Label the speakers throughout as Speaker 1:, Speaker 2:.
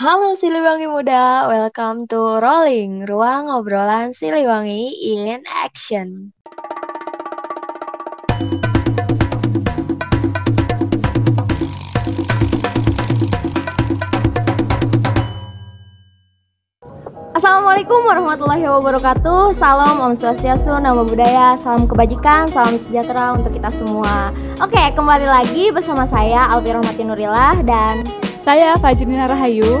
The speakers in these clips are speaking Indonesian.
Speaker 1: Halo Siliwangi Muda, welcome to Rolling, ruang obrolan Siliwangi in action. Assalamualaikum warahmatullahi wabarakatuh Salam Om Swastiastu, Nama Budaya Salam kebajikan, salam sejahtera untuk kita semua Oke, kembali lagi bersama saya Alfi Rahmati Nurillah Dan
Speaker 2: Saya Fajrina Rahayu.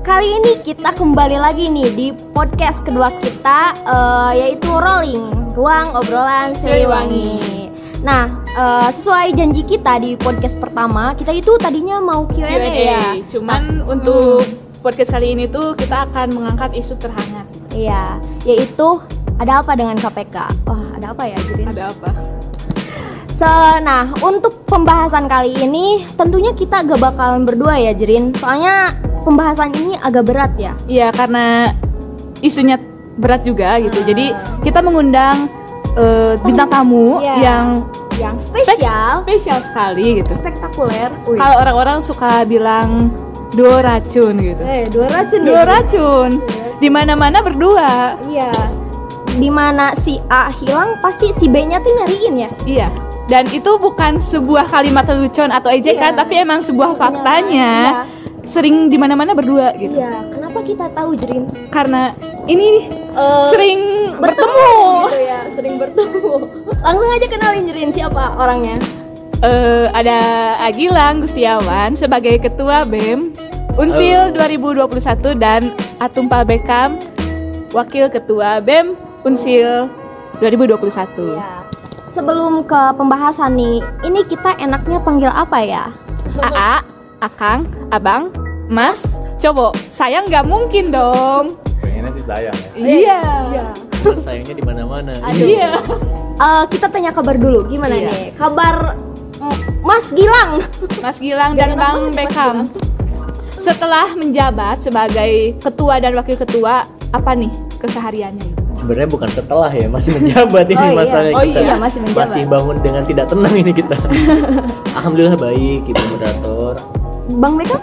Speaker 1: kali ini kita kembali lagi nih di podcast kedua kita eh, Yaitu Rolling, Ruang Obrolan Siliwangi Nah, eh, sesuai janji kita di podcast pertama Kita itu tadinya mau Q&A, ya
Speaker 2: Cuman untuk podcast kali ini tuh kita akan mengangkat isu terhangat.
Speaker 1: Iya, yaitu ada apa dengan KPK? Wah, ada apa ya, Judin?
Speaker 2: Ada apa?
Speaker 1: So, nah, untuk pembahasan kali ini tentunya kita gak bakalan berdua ya, Jerin. Soalnya pembahasan ini agak berat ya.
Speaker 2: Iya, karena isunya berat juga gitu.
Speaker 1: Ah.
Speaker 2: Jadi kita mengundang eh, bintang tamu
Speaker 1: Iya.
Speaker 2: yang
Speaker 1: Yang spesial,
Speaker 2: spesial sekali gitu.
Speaker 1: spektakuler.
Speaker 2: Kalau orang-orang suka bilang duo racun gitu.
Speaker 1: eh, dua racun
Speaker 2: Duo
Speaker 1: ya,
Speaker 2: racun. Di mana-mana berdua.
Speaker 1: Iya. Di mana si A hilang, pasti si B-nya tuh nyariin ya.
Speaker 2: Iya. Dan itu bukan sebuah kalimat lelucon atau ejekan,
Speaker 1: Iya.
Speaker 2: tapi emang sebuah
Speaker 1: Kenyataan,
Speaker 2: faktanya. Sering di mana-mana berdua gitu.
Speaker 1: Iya. Kenapa kita tahu, Jerin?
Speaker 2: Karena ini
Speaker 1: Eh,
Speaker 2: sering bertemu.
Speaker 1: gitu ya, sering bertemu. Langsung aja kenalin Jerin siapa orangnya.
Speaker 2: Eh, ada Agilang Gustiawan sebagai ketua BEM Unsil 2021 dan Atumpal Bekam wakil ketua BEM Unsil 2021.
Speaker 1: Ya. Sebelum ke pembahasan nih, ini kita enaknya panggil apa ya?
Speaker 2: AA, Akang, Abang, Mas, Cobo. Sayang nggak mungkin dong.
Speaker 3: Pengennya sih sayang ya.
Speaker 2: Iya.
Speaker 3: Sayangnya di mana-mana.
Speaker 1: Aduh.
Speaker 2: Iya.
Speaker 1: Eh, kita tanya kabar dulu, gimana
Speaker 2: Iya.
Speaker 1: nih? Kabar mm, Mas Gilang.
Speaker 2: Mas Gilang dan Bang.
Speaker 1: Gilang.
Speaker 2: Setelah menjabat sebagai ketua dan wakil ketua, apa nih kesehariannya?
Speaker 3: Sebenarnya bukan setelah ya, masih menjabat ini
Speaker 1: Oh iya.
Speaker 3: masalahnya
Speaker 2: Oh
Speaker 3: kita.
Speaker 2: iya,
Speaker 1: masih menjabat.
Speaker 3: Masih bangun dengan tidak tenang ini kita. Alhamdulillah baik, gitu moderator.
Speaker 1: Bang Bekam?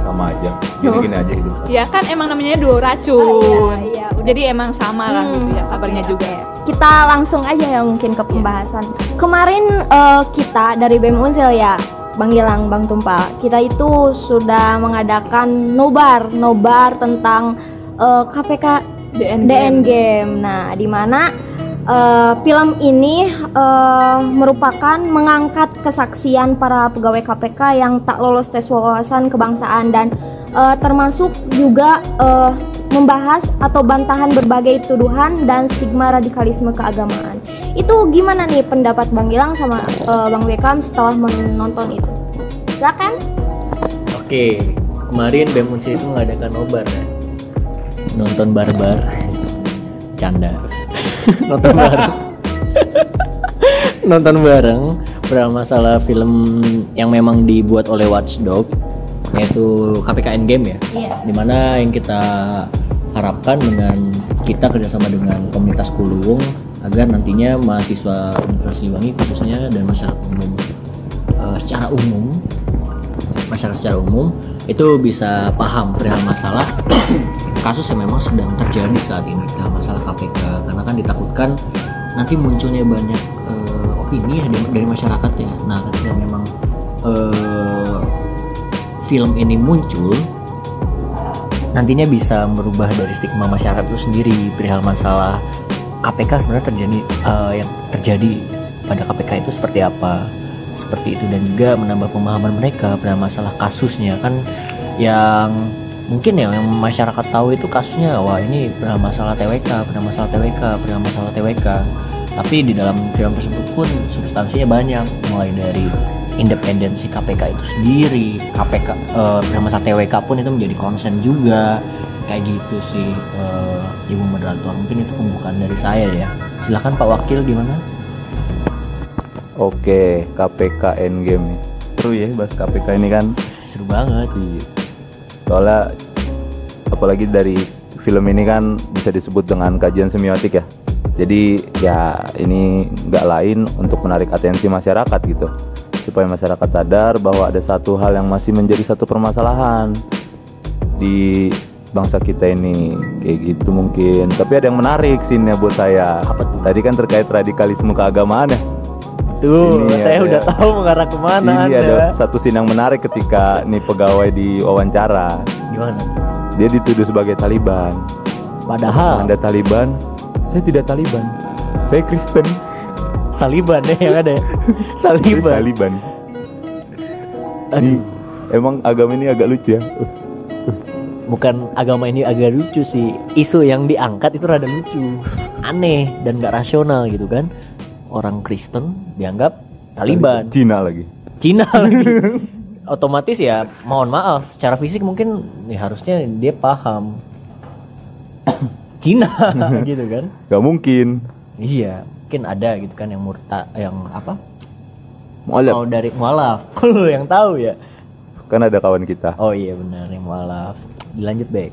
Speaker 4: sama aja gini-gini aja hidup
Speaker 2: Ya kan emang namanya duo racun.
Speaker 1: Oh, iya, iya, udah.
Speaker 2: Jadi emang sama lah
Speaker 1: Hmm,
Speaker 2: gitu ya kabarnya
Speaker 1: oke,
Speaker 2: juga.
Speaker 1: oke. Kita langsung aja ya mungkin ke pembahasan. Kemarin eh, kita dari BEM Unsil ya, Bang Gilang, Bang Tumpal, kita itu sudah mengadakan nobar, nobar tentang eh, KPK
Speaker 2: DN,
Speaker 1: DN Game. Nah, di mana eh, film ini eh, merupakan mengangkat kesaksian para pegawai KPK yang tak lolos tes wawasan kebangsaan dan eh, termasuk juga eh, membahas atau bantahan berbagai tuduhan dan stigma radikalisme keagamaan. Itu gimana nih pendapat Bang Gilang sama eh, Bang Bekam setelah menonton itu? Silakan.
Speaker 3: Oke, kemarin BEM Unsil itu mengadakan nobar ya. Nonton barbar. Canda. Nonton bareng. Nonton bareng masalah film yang memang dibuat oleh Watchdog yaitu KPKN Game ya.
Speaker 1: Iya.
Speaker 3: di mana yang kita harapkan dengan kita kerjasama dengan komunitas Kulung agar nantinya mahasiswa Universitas Siliwangi khususnya dan masyarakat umum eh, secara umum masyarakat secara umum itu bisa paham perihal masalah kasus yang memang sedang terjadi saat ini dalam masalah KPK karena kan ditakutkan nanti munculnya banyak eh, opini dari, masyarakat ya. Nah ketika memang eh, film ini muncul nantinya bisa merubah dari stigma masyarakat itu sendiri perihal masalah KPK sebenarnya terjadi eh, yang terjadi pada KPK itu seperti apa seperti itu. Dan juga menambah pemahaman mereka pada masalah kasusnya. Kan yang mungkin ya yang masyarakat tahu itu kasusnya wah ini pernah masalah TWK pernah masalah TWK pernah masalah TWK tapi di dalam film tersebut pun substansinya banyak mulai dari independensi KPK itu sendiri KPK eh, pernah masalah TWK pun itu menjadi konsen juga. Kayak gitu sih eh, ibu moderator mungkin itu pembukaan dari saya ya. Silakan Pak Wakil gimana?
Speaker 4: Oke KPK Endgame. Seru ya bahas KPK ini kan.
Speaker 3: Seru banget.
Speaker 4: Iya. Soalnya apalagi dari film ini kan bisa disebut dengan kajian semiotik ya. Jadi ya ini nggak lain untuk menarik atensi masyarakat gitu. Supaya masyarakat sadar bahwa ada satu hal yang masih menjadi satu permasalahan di bangsa kita ini. Kayak gitu mungkin. Tapi ada yang menarik scene buat saya.
Speaker 3: Apa tuh?
Speaker 4: tadi kan terkait radikalisme keagamaan ya
Speaker 3: Tuh,
Speaker 4: Ini
Speaker 3: saya
Speaker 4: ada-
Speaker 3: udah tahu mengarah ke mana
Speaker 4: ini
Speaker 3: anda.
Speaker 4: ada satu scene yang menarik ketika nih pegawai di wawancara
Speaker 3: Gimana?
Speaker 4: dia dituduh sebagai Taliban
Speaker 3: Padahal
Speaker 4: anda Taliban saya tidak Taliban saya Kristen
Speaker 3: Saliban ya yang ada. ya. Saliban.
Speaker 4: Taliban
Speaker 3: Aduh,
Speaker 4: emang agama ini agak lucu ya
Speaker 3: bukan agama ini agak lucu sih. Isu yang diangkat itu rada lucu, aneh dan gak rasional gitu kan. Orang Kristen dianggap Taliban,
Speaker 4: Cina lagi
Speaker 3: Cina lagi. Otomatis ya, mohon maaf, secara fisik mungkin ya harusnya dia paham Cina gitu kan.
Speaker 4: Gak mungkin
Speaker 3: Iya, mungkin ada gitu kan yang murta yang apa?
Speaker 4: Mualaf
Speaker 3: Mau dari mualaf. Lu yang tahu ya.
Speaker 4: kan ada kawan kita
Speaker 3: Oh iya benar yang mualaf. Dilanjut baik.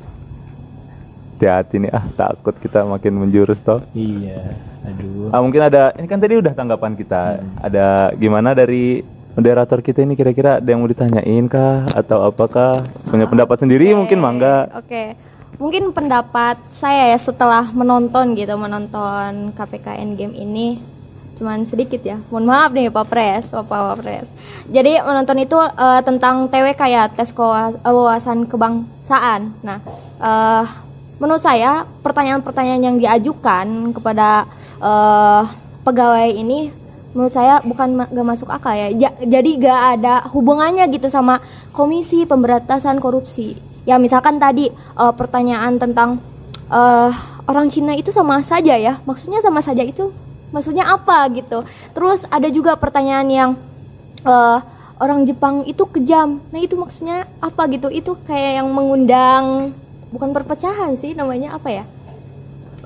Speaker 4: Hati-hati nih ah takut kita makin menjurus toh
Speaker 3: Iya. Aduh.
Speaker 4: ah mungkin ada ini kan tadi udah tanggapan kita ada gimana dari moderator kita ini kira-kira ada yang mau ditanyain kah atau apakah punya pendapat sendiri mungkin mangga
Speaker 1: Oke. Mungkin pendapat saya ya setelah menonton gitu, menonton KPK Endgame ini cuman sedikit ya. Mohon maaf nih Pak Pres, Bapak Pak Pres. Jadi menonton itu eh, tentang TWK ya, tes kewa- eh, wawasan kebangsaan. Nah, eh, menurut saya pertanyaan-pertanyaan yang diajukan kepada eh, pegawai ini menurut saya bukan gak masuk akal ya. Ja- jadi gak ada hubungannya gitu sama Komisi Pemberantasan Korupsi. Ya misalkan tadi eh, pertanyaan tentang eh, orang Cina itu sama saja ya. Maksudnya sama saja itu maksudnya apa gitu. Terus ada juga pertanyaan yang eh, orang Jepang itu kejam. Nah itu maksudnya apa gitu? Itu kayak yang mengundang bukan perpecahan sih namanya apa ya?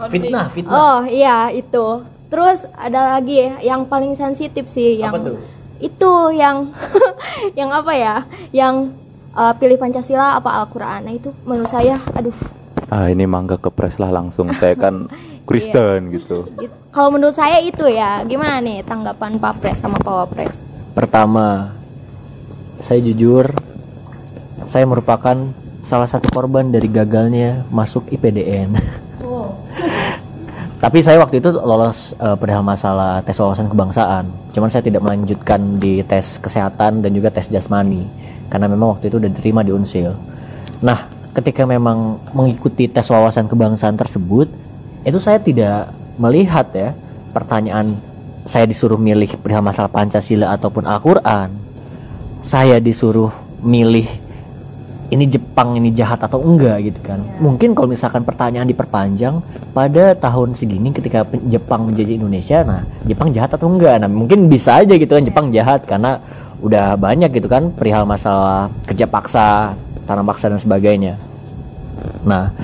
Speaker 3: Fitnah, fitnah.
Speaker 1: Oh iya itu. Terus ada lagi yang paling sensitif sih yang
Speaker 3: Apa tuh?
Speaker 1: itu yang yang apa ya? Yang uh, pilih Pancasila apa Al-Qur'an. Nah itu menurut saya aduh.
Speaker 4: ah ini mangga kepres lah langsung saya kan Kristen gitu
Speaker 1: it- Kalau menurut saya itu ya. Gimana nih tanggapan Pak Pres sama Pak Wapres?
Speaker 3: Pertama, saya jujur, saya merupakan salah satu korban dari gagalnya masuk IPDN. Tapi saya waktu itu lolos eh, perihal masalah tes wawasan kebangsaan. Cuman saya tidak melanjutkan di tes kesehatan dan juga tes jasmani karena memang waktu itu udah diterima di Unsil. Nah, ketika memang mengikuti tes wawasan kebangsaan tersebut, itu saya tidak melihat ya pertanyaan saya disuruh milih perihal masalah Pancasila ataupun Al-Qur'an. Saya disuruh milih ini Jepang ini jahat atau enggak gitu kan. Mungkin kalau misalkan pertanyaan diperpanjang pada tahun segini ketika Jepang menjajah Indonesia, nah Jepang jahat atau enggak? Nah mungkin bisa aja gitu kan Jepang jahat karena udah banyak gitu kan perihal masalah kerja paksa, tanam paksa dan sebagainya. Nah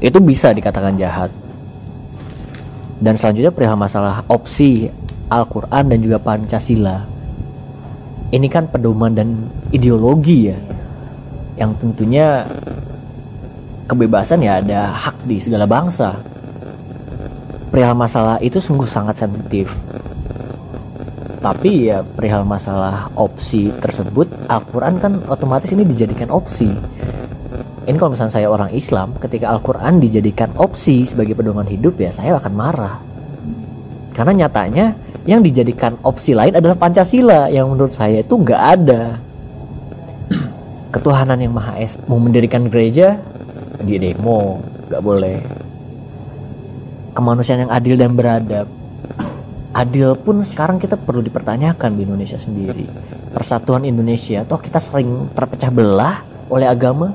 Speaker 3: itu bisa dikatakan jahat. Dan selanjutnya perihal masalah opsi Al-Quran dan juga Pancasila. Ini kan pedoman dan ideologi ya yang tentunya kebebasan ya ada hak di segala bangsa. Perihal masalah itu sungguh sangat sensitif. Tapi ya perihal masalah opsi tersebut Al-Quran kan otomatis ini dijadikan opsi. Ini kalau misalnya saya orang Islam, ketika Al-Quran dijadikan opsi sebagai pedoman hidup ya saya akan marah. Karena nyatanya yang dijadikan opsi lain adalah Pancasila yang menurut saya itu nggak ada ketuhanan yang maha esa mau mendirikan gereja di demo nggak boleh. Kemanusiaan yang adil dan beradab. Adil pun sekarang kita perlu dipertanyakan di Indonesia sendiri. Persatuan Indonesia toh kita sering terpecah belah oleh agama.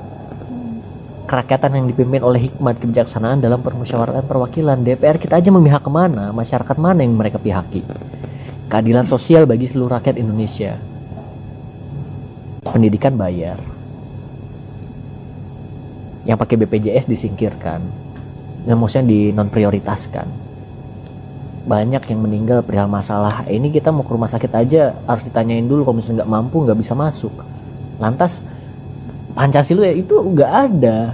Speaker 3: Kerakyatan yang dipimpin oleh hikmat kebijaksanaan dalam permusyawaratan perwakilan DPR kita aja memihak ke mana masyarakat mana yang mereka pihaki? Keadilan sosial bagi seluruh rakyat Indonesia pendidikan bayar. Yang pakai BPJS disingkirkan. Yang maksudnya di non prioritaskan banyak yang meninggal perihal masalah. Ini kita mau ke rumah sakit aja. Harus ditanyain dulu. Kalau misalnya nggak mampu nggak bisa masuk. Lantas Pancasila ya itu nggak ada.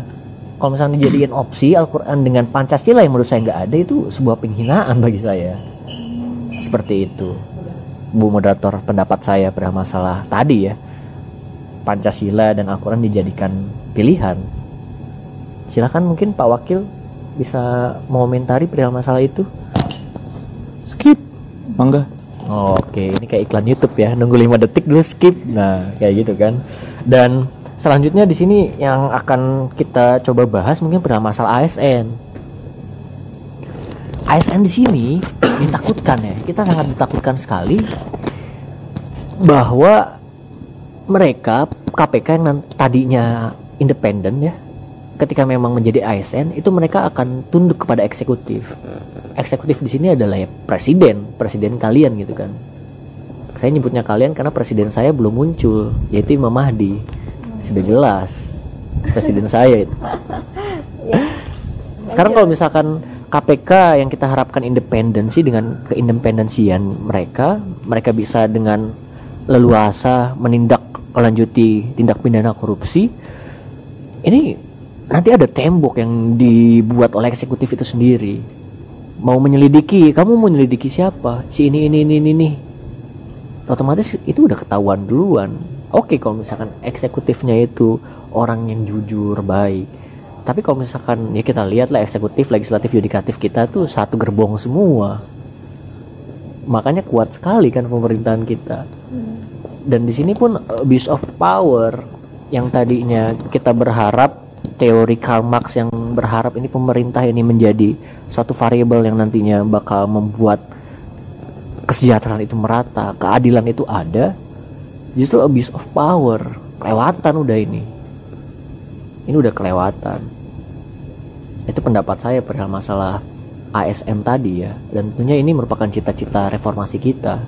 Speaker 3: Kalau misalnya dijadikan opsi Al-Quran dengan Pancasila yang menurut saya nggak ada itu sebuah penghinaan bagi saya. Seperti itu Bu moderator pendapat saya perihal masalah tadi ya Pancasila dan Al-Quran dijadikan pilihan Silahkan mungkin Pak Wakil bisa mengomentari perihal masalah itu.
Speaker 4: Skip. Mangga.
Speaker 3: Oh, Oke, ini kayak iklan YouTube ya, nunggu 5 detik dulu skip. Nah, kayak gitu kan. Dan selanjutnya di sini yang akan kita coba bahas mungkin perihal masalah ASN. ASN di sini ditakutkan ya, kita sangat ditakutkan sekali bahwa mereka KPK yang tadinya independen ya, ketika memang menjadi ASN itu mereka akan tunduk kepada eksekutif. Eksekutif di sini adalah ya presiden, presiden kalian gitu kan. Saya nyebutnya kalian karena presiden saya belum muncul, yaitu Imam Mahdi. Sudah jelas presiden saya itu. Sekarang kalau misalkan KPK yang kita harapkan independensi dengan keindependensian mereka, mereka bisa dengan leluasa menindak lanjuti tindak pidana korupsi. Ini nanti ada tembok yang dibuat oleh eksekutif itu sendiri. Mau menyelidiki, kamu mau menyelidiki siapa? Si ini ini ini ini. ini. Otomatis itu udah ketahuan duluan. Oke kalau misalkan eksekutifnya itu orang yang jujur, baik. Tapi kalau misalkan ya kita lihat lah eksekutif, legislatif, yudikatif kita tuh satu gerbong semua. Makanya kuat sekali kan pemerintahan kita. Dan di sini pun abuse of power yang tadinya kita berharap teori Karl Marx yang berharap ini pemerintah ini menjadi suatu variabel yang nantinya bakal membuat kesejahteraan itu merata, keadilan itu ada. Justru abuse of power, kelewatan udah ini. Ini udah kelewatan. Itu pendapat saya perihal masalah ASN tadi ya. Dan tentunya ini merupakan cita-cita reformasi kita.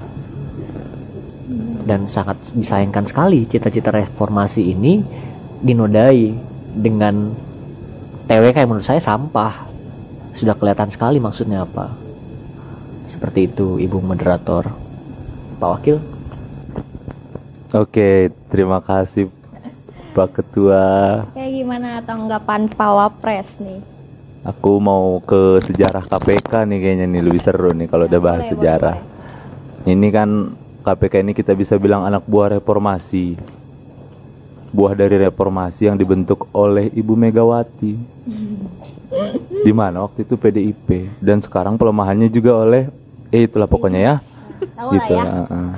Speaker 3: Dan sangat disayangkan sekali cita-cita reformasi ini dinodai dengan TWK yang menurut saya sampah. Sudah kelihatan sekali maksudnya apa. Seperti itu Ibu moderator. Pak Wakil.
Speaker 4: Oke, terima kasih Pak Ketua.
Speaker 1: Kayak gimana tanggapan Pak Wapres nih?
Speaker 4: Aku mau ke sejarah KPK nih kayaknya nih lebih seru nih kalau udah bahas
Speaker 1: Boleh,
Speaker 4: sejarah. Ini kan KPK ini kita bisa bilang anak buah reformasi. Buah dari reformasi yang dibentuk oleh Ibu Megawati. Di mana waktu itu PDIP dan sekarang pelemahannya juga oleh eh itulah pokoknya ya. Gitu
Speaker 1: ya.
Speaker 4: heeh.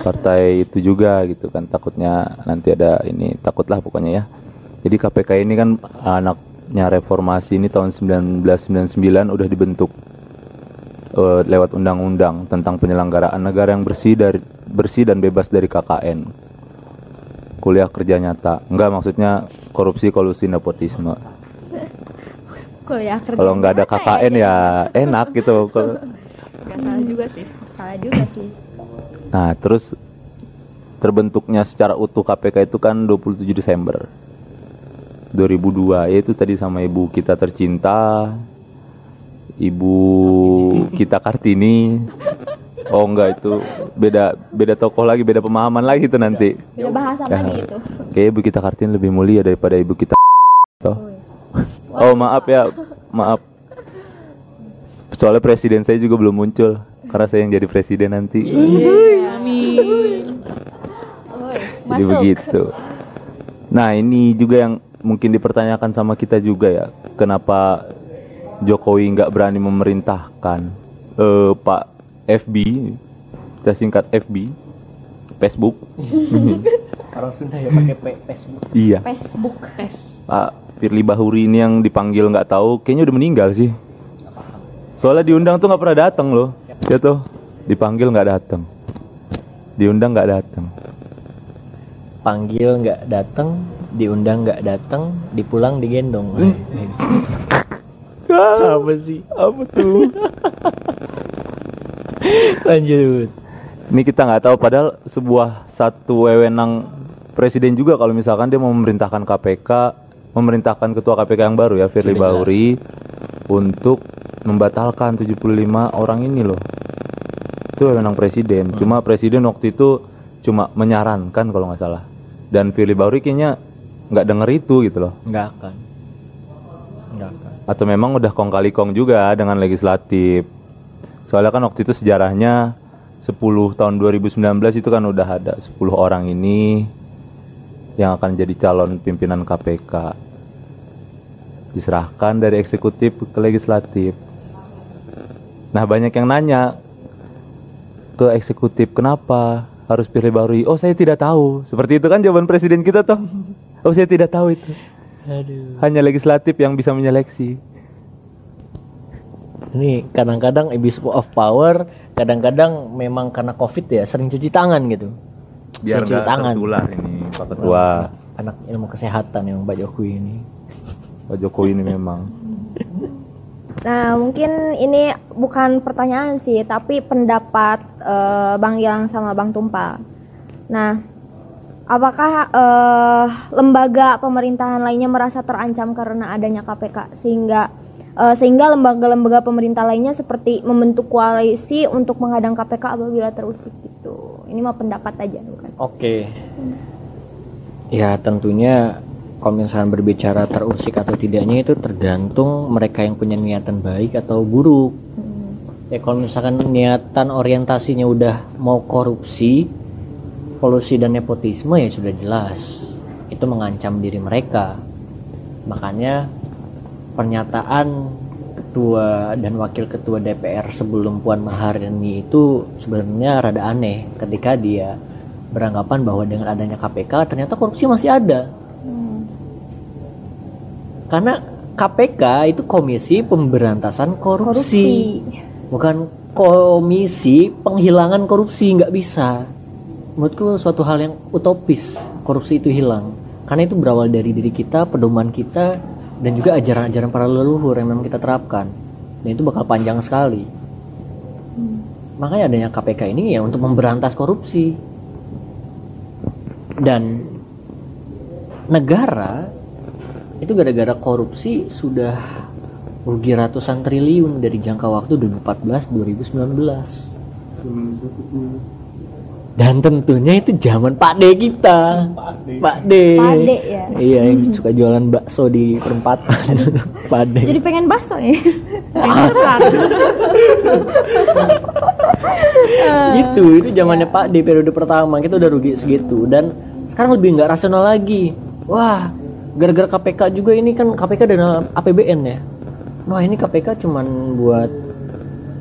Speaker 4: Partai itu juga gitu kan takutnya nanti ada ini takutlah pokoknya ya. Jadi KPK ini kan anaknya reformasi ini tahun 1999 udah dibentuk eh, lewat undang-undang tentang penyelenggaraan negara yang bersih dari bersih dan bebas dari KKN. Kuliah kerja nyata. Enggak maksudnya korupsi, kolusi, nepotisme.
Speaker 1: Kuliah kerja.
Speaker 4: Kalau nggak ada KKN ya enak gitu.
Speaker 2: Salah juga sih.
Speaker 1: Salah juga sih.
Speaker 4: Nah, terus terbentuknya secara utuh KPK itu kan 27 Desember 2002 yaitu tadi sama ibu kita tercinta ibu kita Kartini. Oh enggak itu beda beda tokoh lagi beda pemahaman lagi itu nanti.
Speaker 1: Beda bahasa
Speaker 4: Ya.
Speaker 1: lagi itu.
Speaker 4: kayak ibu kita Kartini lebih mulia daripada ibu kita. Toh. Oh maaf ya maaf. Soalnya presiden saya juga belum muncul karena saya yang jadi presiden nanti.
Speaker 2: Amin.
Speaker 4: Jadi begitu. Nah ini juga yang mungkin dipertanyakan sama kita juga ya, kenapa Jokowi nggak berani memerintahkan eh, Pak FB, kita singkat FB, Facebook,
Speaker 3: Orang Sunda ya pakai P- Facebook.
Speaker 4: iya.
Speaker 1: Facebook.
Speaker 4: Pak Firly Bahuri ini yang dipanggil nggak tahu, kayaknya udah meninggal sih. Soalnya diundang tuh nggak pernah datang loh, ya tuh dipanggil nggak datang, diundang nggak datang.
Speaker 3: Panggil nggak datang, diundang nggak datang, dipulang digendong. Apa sih?
Speaker 4: Apa tuh?
Speaker 3: Lanjut.
Speaker 4: Ini kita nggak tahu padahal sebuah satu wewenang presiden juga kalau misalkan dia mau memerintahkan KPK, memerintahkan ketua KPK yang baru ya Firly. Bahuri untuk membatalkan 75 orang ini loh. Itu wewenang presiden. Cuma presiden waktu itu cuma menyarankan kalau nggak salah. Dan Firly Bahuri kayaknya nggak denger itu gitu loh.
Speaker 3: Nggak akan. Nggak akan.
Speaker 4: Atau memang udah kong kali kong juga dengan legislatif. Soalnya kan waktu itu sejarahnya 10 tahun 2019 itu kan udah ada 10 orang ini yang akan jadi calon pimpinan KPK. diserahkan dari eksekutif ke legislatif. Nah banyak yang nanya ke eksekutif kenapa harus pilih Bauri? Oh saya tidak tahu. Seperti itu kan jawaban presiden kita toh. Oh saya tidak tahu itu.
Speaker 3: Aduh.
Speaker 4: Hanya legislatif yang bisa menyeleksi.
Speaker 3: Ini kadang-kadang abuse of power, kadang-kadang memang karena covid ya sering cuci tangan gitu.
Speaker 4: Biar
Speaker 3: Sering cuci tangan.
Speaker 4: tertular ini Pak Ketua.
Speaker 3: Anak ilmu kesehatan yang Pak Jokowi ini.
Speaker 4: Pak Jokowi ini memang.
Speaker 1: Nah, mungkin ini bukan pertanyaan sih, tapi pendapat eh, Bang Gilang sama Bang Tumpa. Nah, apakah eh, lembaga pemerintahan lainnya merasa terancam karena adanya KPK sehingga eh, sehingga lembaga-lembaga pemerintah lainnya seperti membentuk koalisi untuk menghadang KPK apabila terusik gitu. Ini mah pendapat aja bukan.
Speaker 3: Oke. Ya tentunya kalau misalnya berbicara terusik atau tidaknya itu tergantung mereka yang punya niatan baik atau buruk. Ya kalau misalkan niatan orientasinya udah mau korupsi, kolusi dan nepotisme ya sudah jelas. Itu mengancam diri mereka. Makanya pernyataan ketua dan wakil ketua DPR sebelum Puan Maharani itu sebenarnya rada aneh ketika dia beranggapan bahwa dengan adanya KPK ternyata korupsi masih ada. Karena KPK itu Komisi Pemberantasan Korupsi, bukan Komisi Penghilangan Korupsi nggak bisa. Menurutku suatu hal yang utopis korupsi itu hilang. Karena itu berawal dari diri kita, pedoman kita dan juga ajaran-ajaran para leluhur yang memang kita terapkan. Dan itu bakal panjang sekali. Makanya adanya KPK ini ya untuk memberantas korupsi. Dan negara itu gara-gara korupsi sudah rugi ratusan triliun dari jangka waktu 2014 2019 dan tentunya itu zaman Pak D kita. Pak D
Speaker 1: Pak D ya.
Speaker 3: iya yang suka jualan bakso di perempatan. Pak D
Speaker 1: Jadi pengen bakso ya.
Speaker 3: itu itu zamannya Pak di periode pertama. Kita udah rugi segitu. Dan sekarang lebih nggak rasional lagi. Wah gara-gara KPK juga ini kan KPK dana APBN ya. Wah ini KPK cuman buat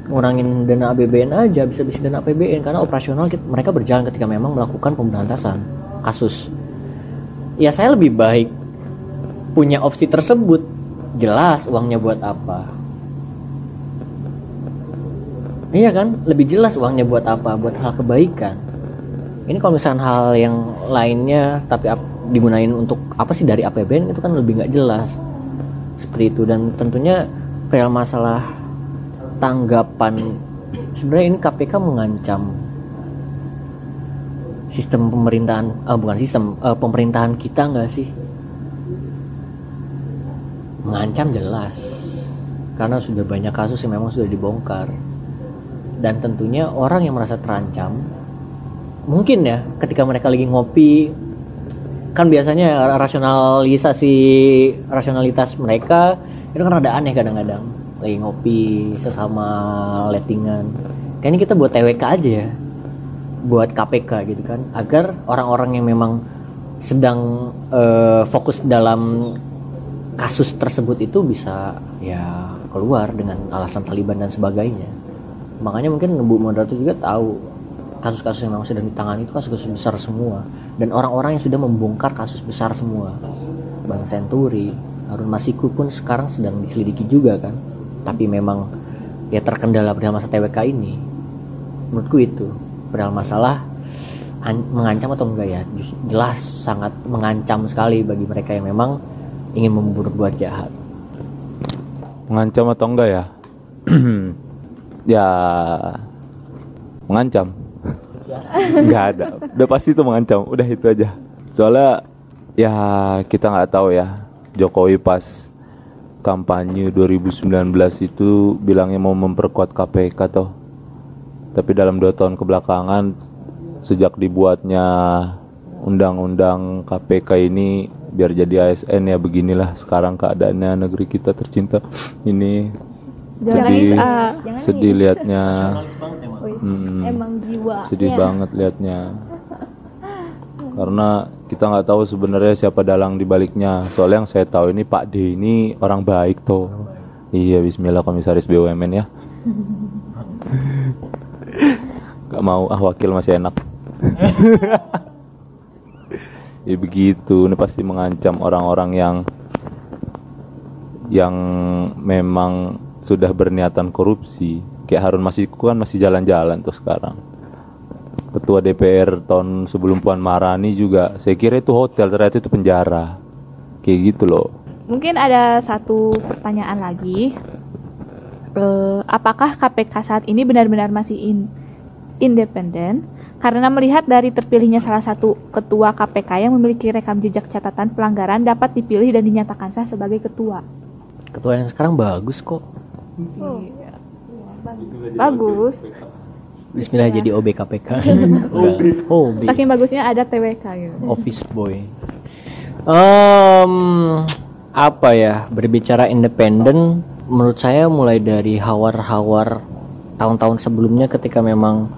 Speaker 3: ngurangin dana APBN aja bisa bisa dana APBN karena operasional kita- mereka berjalan ketika memang melakukan pemberantasan kasus. Ya saya lebih baik punya opsi tersebut. Jelas uangnya buat apa. Iya kan, lebih jelas uangnya buat apa, buat hal kebaikan. Ini kalau misalnya hal yang lainnya tapi ap- digunain untuk apa sih dari APBN itu kan lebih nggak jelas. Seperti itu. Dan tentunya perihal masalah tanggapan sebenarnya ini KPK mengancam sistem pemerintahan, eh, bukan sistem eh, pemerintahan kita nggak sih? Mengancam jelas karena sudah banyak kasus yang memang sudah dibongkar dan tentunya orang yang merasa terancam mungkin ya ketika mereka lagi ngopi kan biasanya rasionalisasi rasionalitas mereka itu kan rada aneh kadang-kadang lagi ngopi sesama lettingan. Kayaknya kita buat TWK aja ya. Buat KPK gitu kan. Agar orang-orang yang memang sedang eh, fokus dalam kasus tersebut itu bisa ya keluar dengan alasan Taliban dan sebagainya. Makanya mungkin Bu moderator juga tahu kasus-kasus yang memang sedang ditangani itu kasus-kasus besar semua. Dan orang-orang yang sudah membongkar kasus besar semua. Bang Senturi Harun Masiku pun sekarang sedang diselidiki juga kan tapi memang ya terkendala pada masa TWK ini menurutku itu padahal masalah an- mengancam atau enggak ya jelas sangat mengancam sekali bagi mereka yang memang ingin membuat jahat
Speaker 4: Mengancam atau enggak ya? ya mengancam. Enggak ada. Udah pasti itu mengancam. Udah itu aja. Soalnya ya kita nggak tahu ya. Jokowi pas kampanye 2019 itu bilangnya mau memperkuat KPK toh. Tapi dalam dua tahun kebelakangan sejak dibuatnya undang-undang KPK ini biar jadi ASN ya beginilah sekarang keadaannya negeri kita tercinta ini
Speaker 2: Jangan
Speaker 4: sedih,
Speaker 2: nangis, ah.
Speaker 1: Jangan
Speaker 4: sedih liatnya
Speaker 1: Wis,
Speaker 4: Hmm.
Speaker 1: Emang jiwa.
Speaker 4: sedih banget liatnya karena kita nggak tahu sebenarnya siapa dalang di baliknya. Soalnya yang saya tahu ini Pak D ini orang baik tuh iya Bismillah komisaris BUMN ya. Gak mau. Ah wakil masih enak. Ya begitu. Ini pasti mengancam orang-orang yang yang memang sudah berniatan korupsi. Kayak Harun Masiku kan masih jalan-jalan tuh sekarang ketua DPR tahun sebelum Puan Marani juga saya kira itu hotel ternyata itu penjara kayak gitu loh
Speaker 2: Mungkin ada satu pertanyaan lagi. Eh, apakah KPK saat ini benar-benar masih in- independen? Karena melihat dari terpilihnya salah satu ketua KPK yang memiliki rekam jejak catatan pelanggaran dapat dipilih dan dinyatakan sah sebagai ketua.
Speaker 3: Ketua yang sekarang bagus kok.
Speaker 2: Bagus.
Speaker 3: Bismillah jadi OB KPK. Udah. OB.
Speaker 2: Saking bagusnya ada TWK gitu.
Speaker 3: Office boy. Em, apa ya berbicara independen menurut saya mulai dari hawar-hawar tahun-tahun sebelumnya ketika memang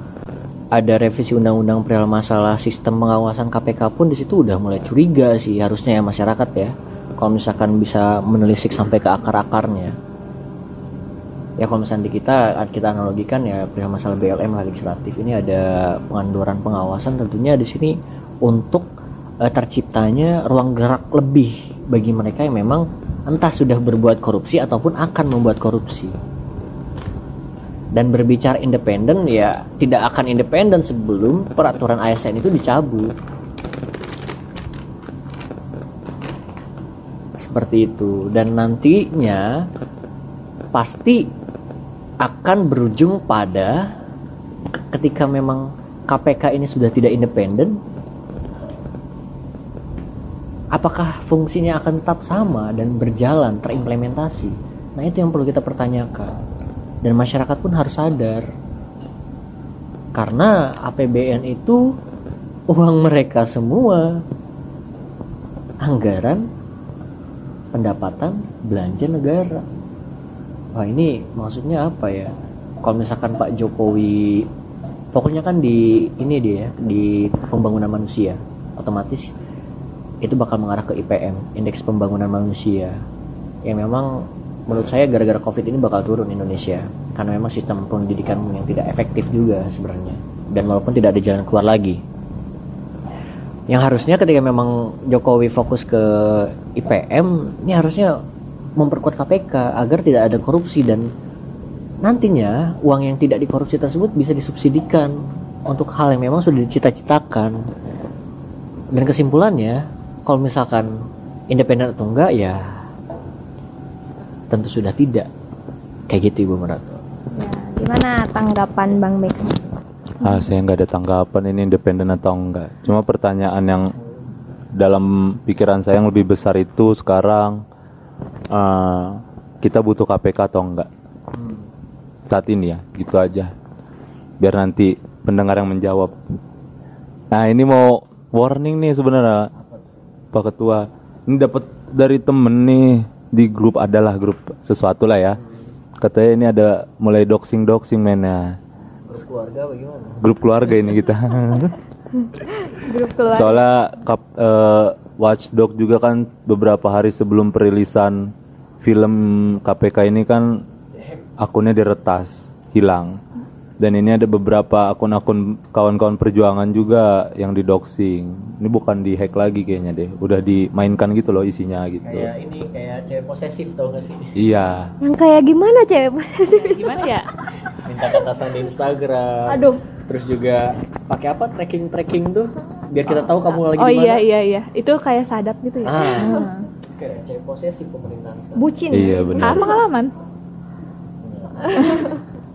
Speaker 3: ada revisi undang-undang perihal masalah sistem pengawasan KPK pun di situ udah mulai curiga sih harusnya ya masyarakat ya kalau misalkan bisa menelisik sampai ke akar-akarnya ya kalau misalnya di kita kita analogikan ya perihal masalah BLM legislatif. Ini ada pengandoran pengawasan tentunya di sini untuk eh, terciptanya ruang gerak lebih bagi mereka yang memang entah sudah berbuat korupsi ataupun akan membuat korupsi. Dan berbicara independen ya tidak akan independen sebelum peraturan ASN itu dicabut. Seperti itu. Dan nantinya pasti akan berujung pada ketika memang KPK ini sudah tidak independen apakah fungsinya akan tetap sama dan berjalan terimplementasi? Nah itu yang perlu kita pertanyakan. Dan masyarakat pun harus sadar. Karena APBN itu uang mereka semua. Anggaran pendapatan belanja negara wah ini maksudnya apa ya? Kalau misalkan Pak Jokowi fokusnya kan di ini dia ya, di pembangunan manusia otomatis itu bakal mengarah ke IPM indeks pembangunan manusia. Yang memang menurut saya gara-gara covid ini bakal turun Indonesia karena memang sistem pendidikan yang tidak efektif juga sebenarnya dan walaupun tidak ada jalan keluar lagi. Yang harusnya ketika memang Jokowi fokus ke IPM ini harusnya memperkuat KPK agar tidak ada korupsi dan nantinya uang yang tidak dikorupsi tersebut bisa disubsidikan untuk hal yang memang sudah dicita-citakan. Dan kesimpulannya kalau misalkan independen atau enggak ya tentu sudah tidak. Kayak gitu Ibu Merato
Speaker 1: Ya, gimana tanggapan Bang Bek?
Speaker 4: ah saya nggak ada tanggapan ini independen atau enggak. Cuma pertanyaan yang dalam pikiran saya yang lebih besar itu sekarang eh, kita butuh KPK atau enggak? Saat ini ya gitu aja. Biar nanti pendengar yang menjawab. Nah ini mau warning nih sebenarnya Pak Ketua. Ini dapat dari temen nih di grup adalah grup sesuatu lah ya. Katanya ini ada mulai doxing doxing men ya.
Speaker 3: Keluarga bagaimana?
Speaker 4: grup keluarga ini kita.
Speaker 1: Grup
Speaker 4: soalnya kap, eh, Watchdog juga kan beberapa hari sebelum perilisan film KPK ini kan akunnya diretas hilang. Dan ini ada beberapa akun-akun kawan-kawan perjuangan juga yang didoxing. Ini bukan di hack lagi kayaknya deh udah dimainkan gitu loh isinya gitu.
Speaker 3: Kayak ini kayak cewek posesif tau gak sih?
Speaker 4: Iya.
Speaker 1: Yang kayak gimana cewek posesif?
Speaker 2: Gimana ya?
Speaker 3: minta katasan di Instagram.
Speaker 1: Aduh.
Speaker 3: terus juga pakai apa? Tracking tracking tuh? Biar kita tahu kamu lagi
Speaker 2: Oh
Speaker 3: di mana.
Speaker 2: iya iya. Iya. Itu kayak sadap gitu ya.
Speaker 3: ah kayak cewek posesif pemerintahan sekarang
Speaker 1: Bucin.
Speaker 4: iya benar
Speaker 2: pengalaman.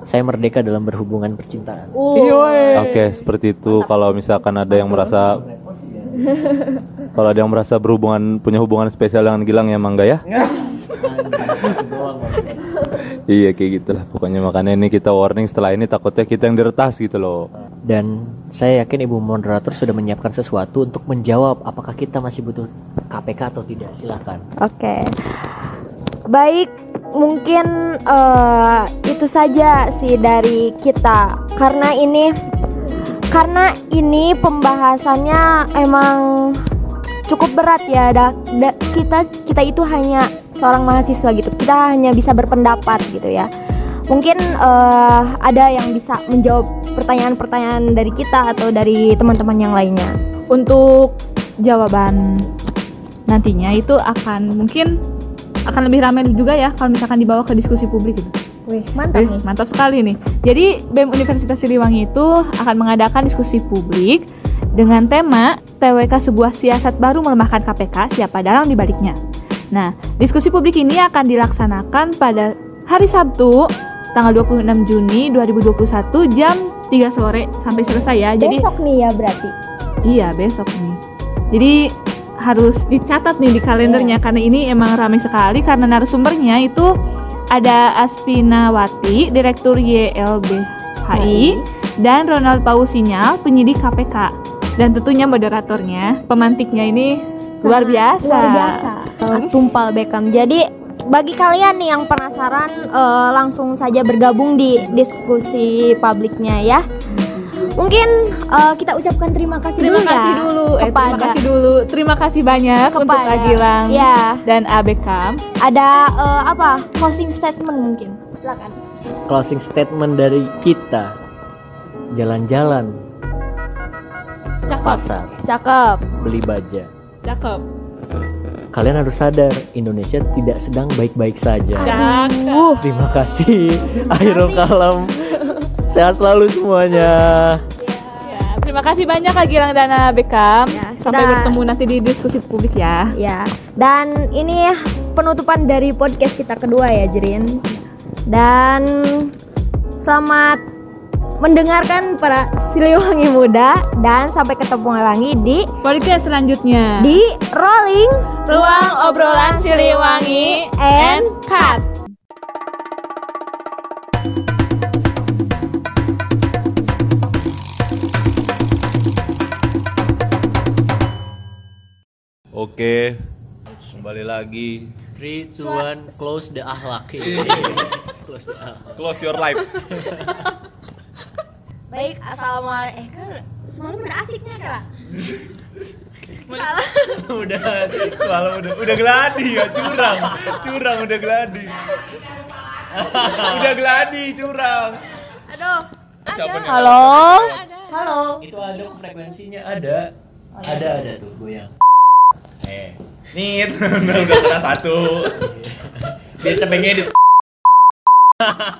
Speaker 3: saya merdeka dalam berhubungan percintaan
Speaker 2: Iya.
Speaker 4: Oke, seperti itu. Kalau misalkan ada yang merasa kalau ada yang merasa berhubungan punya hubungan spesial dengan Gilang ya Mangga ya. Iya kayak gitulah pokoknya makanya ini kita warning setelah ini takutnya kita yang diretas gitu loh.
Speaker 3: dan saya yakin ibu moderator sudah menyiapkan sesuatu untuk menjawab apakah kita masih butuh KPK atau tidak silakan
Speaker 1: Oke. Baik, mungkin eh, itu saja sih dari kita. Karena ini karena ini pembahasannya emang cukup berat ya. Da, da- kita kita itu hanya seorang mahasiswa gitu. Kita hanya bisa berpendapat gitu ya. Mungkin eh, ada yang bisa menjawab pertanyaan-pertanyaan dari kita atau dari teman-teman yang lainnya.
Speaker 2: Untuk jawaban nantinya itu akan mungkin akan lebih ramai juga ya kalau misalkan dibawa ke diskusi publik gitu.
Speaker 1: Wih, mantap
Speaker 2: Eh, mantap sekali nih. Jadi BEM Universitas Siliwangi itu akan mengadakan diskusi publik dengan tema TWK sebuah siasat baru melemahkan KPK, siapa dalang di baliknya. Nah, diskusi publik ini akan dilaksanakan pada hari Sabtu tanggal 26 Juni 2021 jam 3 sore sampai selesai ya. Jadi
Speaker 1: Besok nih ya berarti.
Speaker 2: Iya besok nih. Jadi harus dicatat nih di kalendernya karena ini emang ramai sekali karena narasumbernya itu ada Aspinawati, Direktur YLBHI, dan Ronald Pausinyal, penyidik KPK. Dan tentunya moderatornya, pemantiknya ini luar
Speaker 1: Sangat
Speaker 2: biasa.
Speaker 1: Luar biasa. Eh, Tumpal Beckham. Jadi bagi kalian nih yang penasaran eh, langsung saja bergabung di diskusi publiknya ya. Mungkin eh, kita ucapkan terima kasih
Speaker 2: Terima
Speaker 1: dulu
Speaker 2: kasih
Speaker 1: ya
Speaker 2: dulu, eh, terima kasih dulu, terima kasih banyak untuk
Speaker 1: Kepada-
Speaker 2: Agilang
Speaker 1: ya.
Speaker 2: dan Abekam.
Speaker 1: ada eh, apa closing statement mungkin. Silakan.
Speaker 3: closing statement dari kita jalan-jalan
Speaker 2: Cakep,
Speaker 3: pasar
Speaker 1: Cakep.
Speaker 3: beli baja
Speaker 2: cakep,
Speaker 3: kalian harus sadar Indonesia tidak sedang baik-baik saja
Speaker 2: cakep.
Speaker 3: terima kasih akhirul kalam sehat selalu semuanya
Speaker 2: Ya, terima kasih banyak Kak Gilang Dana Bekam.
Speaker 1: Ya,
Speaker 2: Sampai
Speaker 1: kita-
Speaker 2: bertemu nanti di diskusi publik ya.
Speaker 1: Ya, dan ini penutupan dari podcast kita kedua ya, Jerin. Dan selamat mendengarkan para Siliwangi muda dan sampai ketemu lagi di
Speaker 2: Podcast selanjutnya
Speaker 1: di Rolling
Speaker 2: Ruang Obrolan Siliwangi
Speaker 1: and
Speaker 2: Cut.
Speaker 4: Oke, kembali lagi.
Speaker 3: 3, 2, 1, close the ahlak close the ahlak
Speaker 4: Close your life.
Speaker 1: Assalamualaikum. Eh, kan semalam udah asiknya kak.
Speaker 4: udah asik, malam udah udah geladi ya, curang. Curang udah geladi. udah geladi, curang.
Speaker 1: Aduh.
Speaker 4: Siapa nih?
Speaker 1: Halo. Halo.
Speaker 3: itu ada frekuensinya ada ada ada tuh goyang eh
Speaker 4: Nit, udah udah kena satu.
Speaker 3: biar cepet ngedit